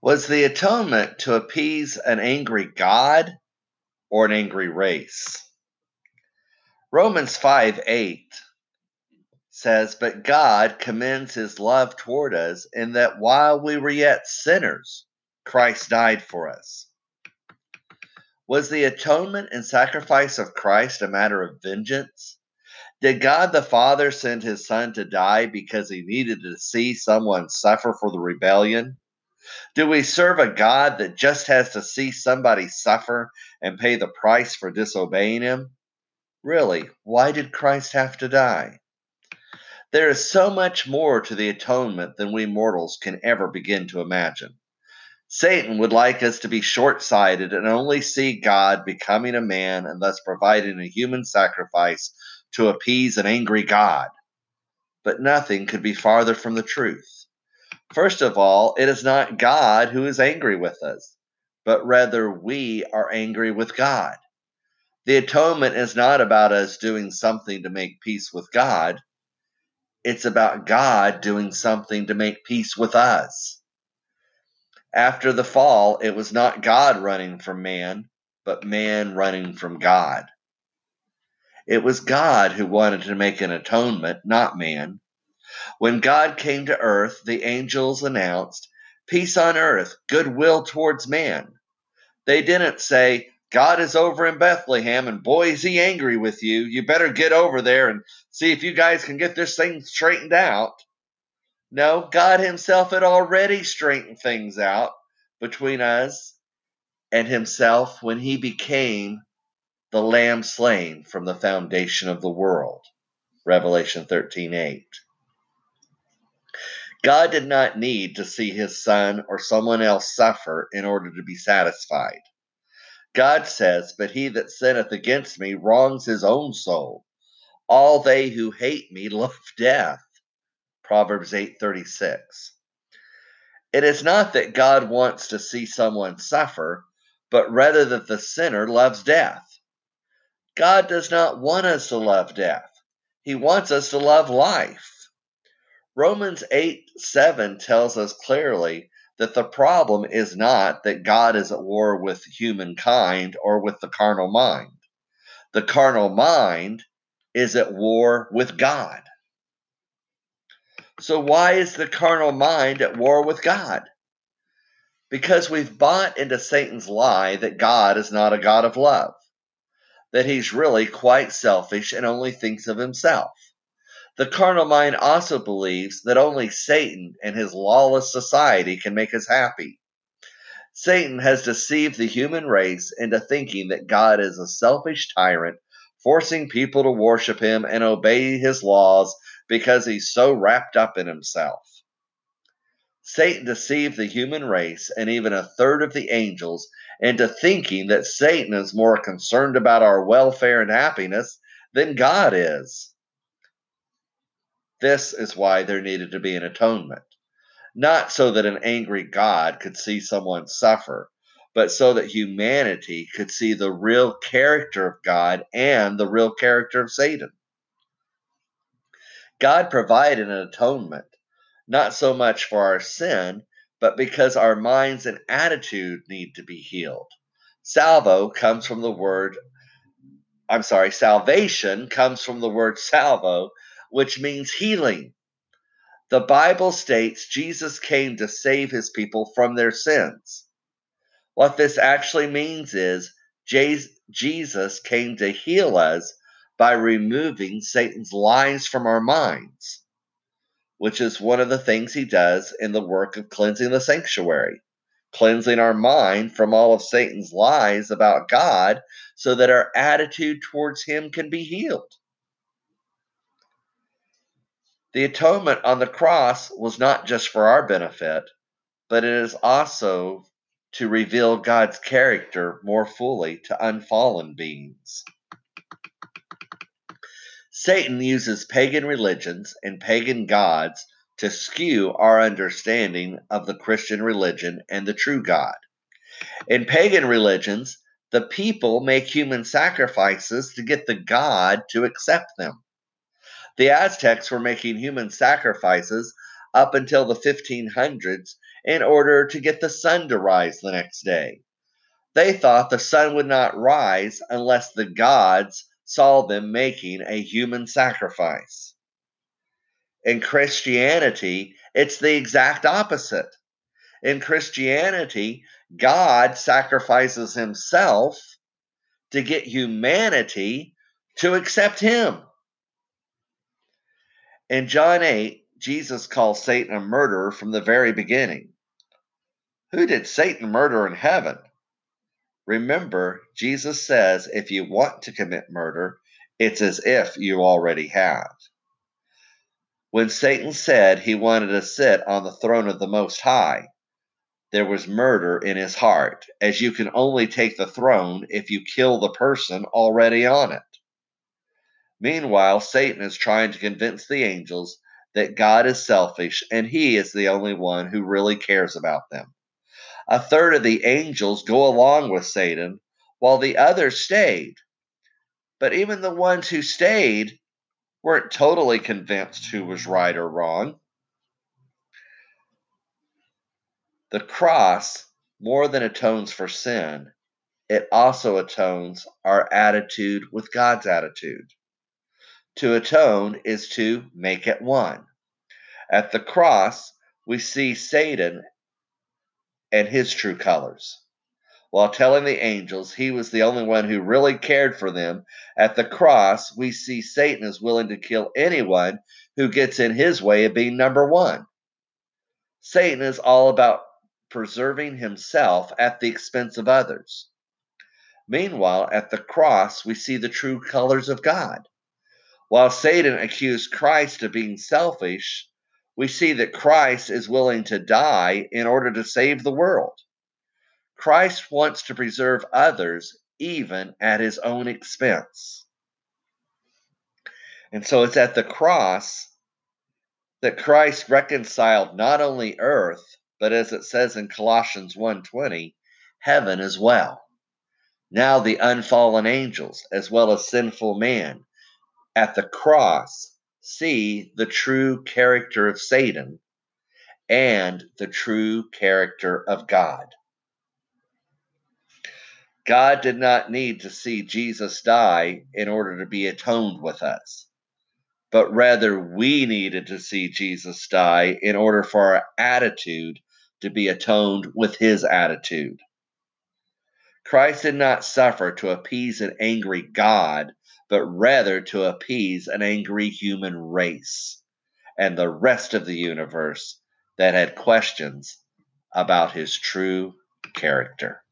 Was the atonement to appease an angry God or an angry race? Romans 5 8 says, But God commends his love toward us in that while we were yet sinners, Christ died for us. Was the atonement and sacrifice of Christ a matter of vengeance? Did God the Father send his Son to die because he needed to see someone suffer for the rebellion? Do we serve a God that just has to see somebody suffer and pay the price for disobeying him? Really, why did Christ have to die? There is so much more to the atonement than we mortals can ever begin to imagine. Satan would like us to be short sighted and only see God becoming a man and thus providing a human sacrifice to appease an angry God. But nothing could be farther from the truth. First of all, it is not God who is angry with us, but rather we are angry with God. The atonement is not about us doing something to make peace with God. It's about God doing something to make peace with us. After the fall, it was not God running from man, but man running from God. It was God who wanted to make an atonement, not man. When God came to earth, the angels announced, Peace on earth, goodwill towards man. They didn't say, God is over in Bethlehem and boy is he angry with you. You better get over there and see if you guys can get this thing straightened out. No, God himself had already straightened things out between us and himself when he became the lamb slain from the foundation of the world. Revelation 13:8. God did not need to see his son or someone else suffer in order to be satisfied. God says, But he that sinneth against me wrongs his own soul. All they who hate me love death. Proverbs 8:36. It is not that God wants to see someone suffer, but rather that the sinner loves death. God does not want us to love death. He wants us to love life. Romans 8 7 tells us clearly that the problem is not that God is at war with humankind or with the carnal mind. The carnal mind is at war with God. So, why is the carnal mind at war with God? Because we've bought into Satan's lie that God is not a God of love, that he's really quite selfish and only thinks of himself. The carnal mind also believes that only Satan and his lawless society can make us happy. Satan has deceived the human race into thinking that God is a selfish tyrant, forcing people to worship him and obey his laws because he's so wrapped up in himself. Satan deceived the human race and even a third of the angels into thinking that Satan is more concerned about our welfare and happiness than God is. This is why there needed to be an atonement. Not so that an angry God could see someone suffer, but so that humanity could see the real character of God and the real character of Satan. God provided an atonement, not so much for our sin, but because our minds and attitude need to be healed. Salvo comes from the word, I'm sorry, salvation comes from the word salvo, which means healing. The Bible states Jesus came to save his people from their sins. What this actually means is Jesus came to heal us by removing Satan's lies from our minds, which is one of the things he does in the work of cleansing the sanctuary, cleansing our mind from all of Satan's lies about God so that our attitude towards him can be healed. The atonement on the cross was not just for our benefit, but it is also to reveal God's character more fully to unfallen beings. Satan uses pagan religions and pagan gods to skew our understanding of the Christian religion and the true God. In pagan religions, the people make human sacrifices to get the God to accept them. The Aztecs were making human sacrifices up until the 1500s in order to get the sun to rise the next day. They thought the sun would not rise unless the gods saw them making a human sacrifice. In Christianity, it's the exact opposite. In Christianity, God sacrifices himself to get humanity to accept him. In John 8, Jesus calls Satan a murderer from the very beginning. Who did Satan murder in heaven? Remember, Jesus says if you want to commit murder, it's as if you already have. When Satan said he wanted to sit on the throne of the Most High, there was murder in his heart, as you can only take the throne if you kill the person already on it. Meanwhile, Satan is trying to convince the angels that God is selfish and he is the only one who really cares about them. A third of the angels go along with Satan, while the others stayed. But even the ones who stayed weren't totally convinced who was right or wrong. The cross more than atones for sin, it also atones our attitude with God's attitude. To atone is to make it one. At the cross, we see Satan and his true colors. While telling the angels he was the only one who really cared for them, at the cross, we see Satan is willing to kill anyone who gets in his way of being number one. Satan is all about preserving himself at the expense of others. Meanwhile, at the cross, we see the true colors of God. While Satan accused Christ of being selfish, we see that Christ is willing to die in order to save the world. Christ wants to preserve others even at his own expense. And so it's at the cross that Christ reconciled not only earth, but as it says in Colossians 1:20, heaven as well. Now the unfallen angels as well as sinful man at the cross see the true character of Satan and the true character of God. God did not need to see Jesus die in order to be atoned with us, but rather we needed to see Jesus die in order for our attitude to be atoned with his attitude. Christ did not suffer to appease an angry God, but rather to appease an angry human race and the rest of the universe that had questions about his true character.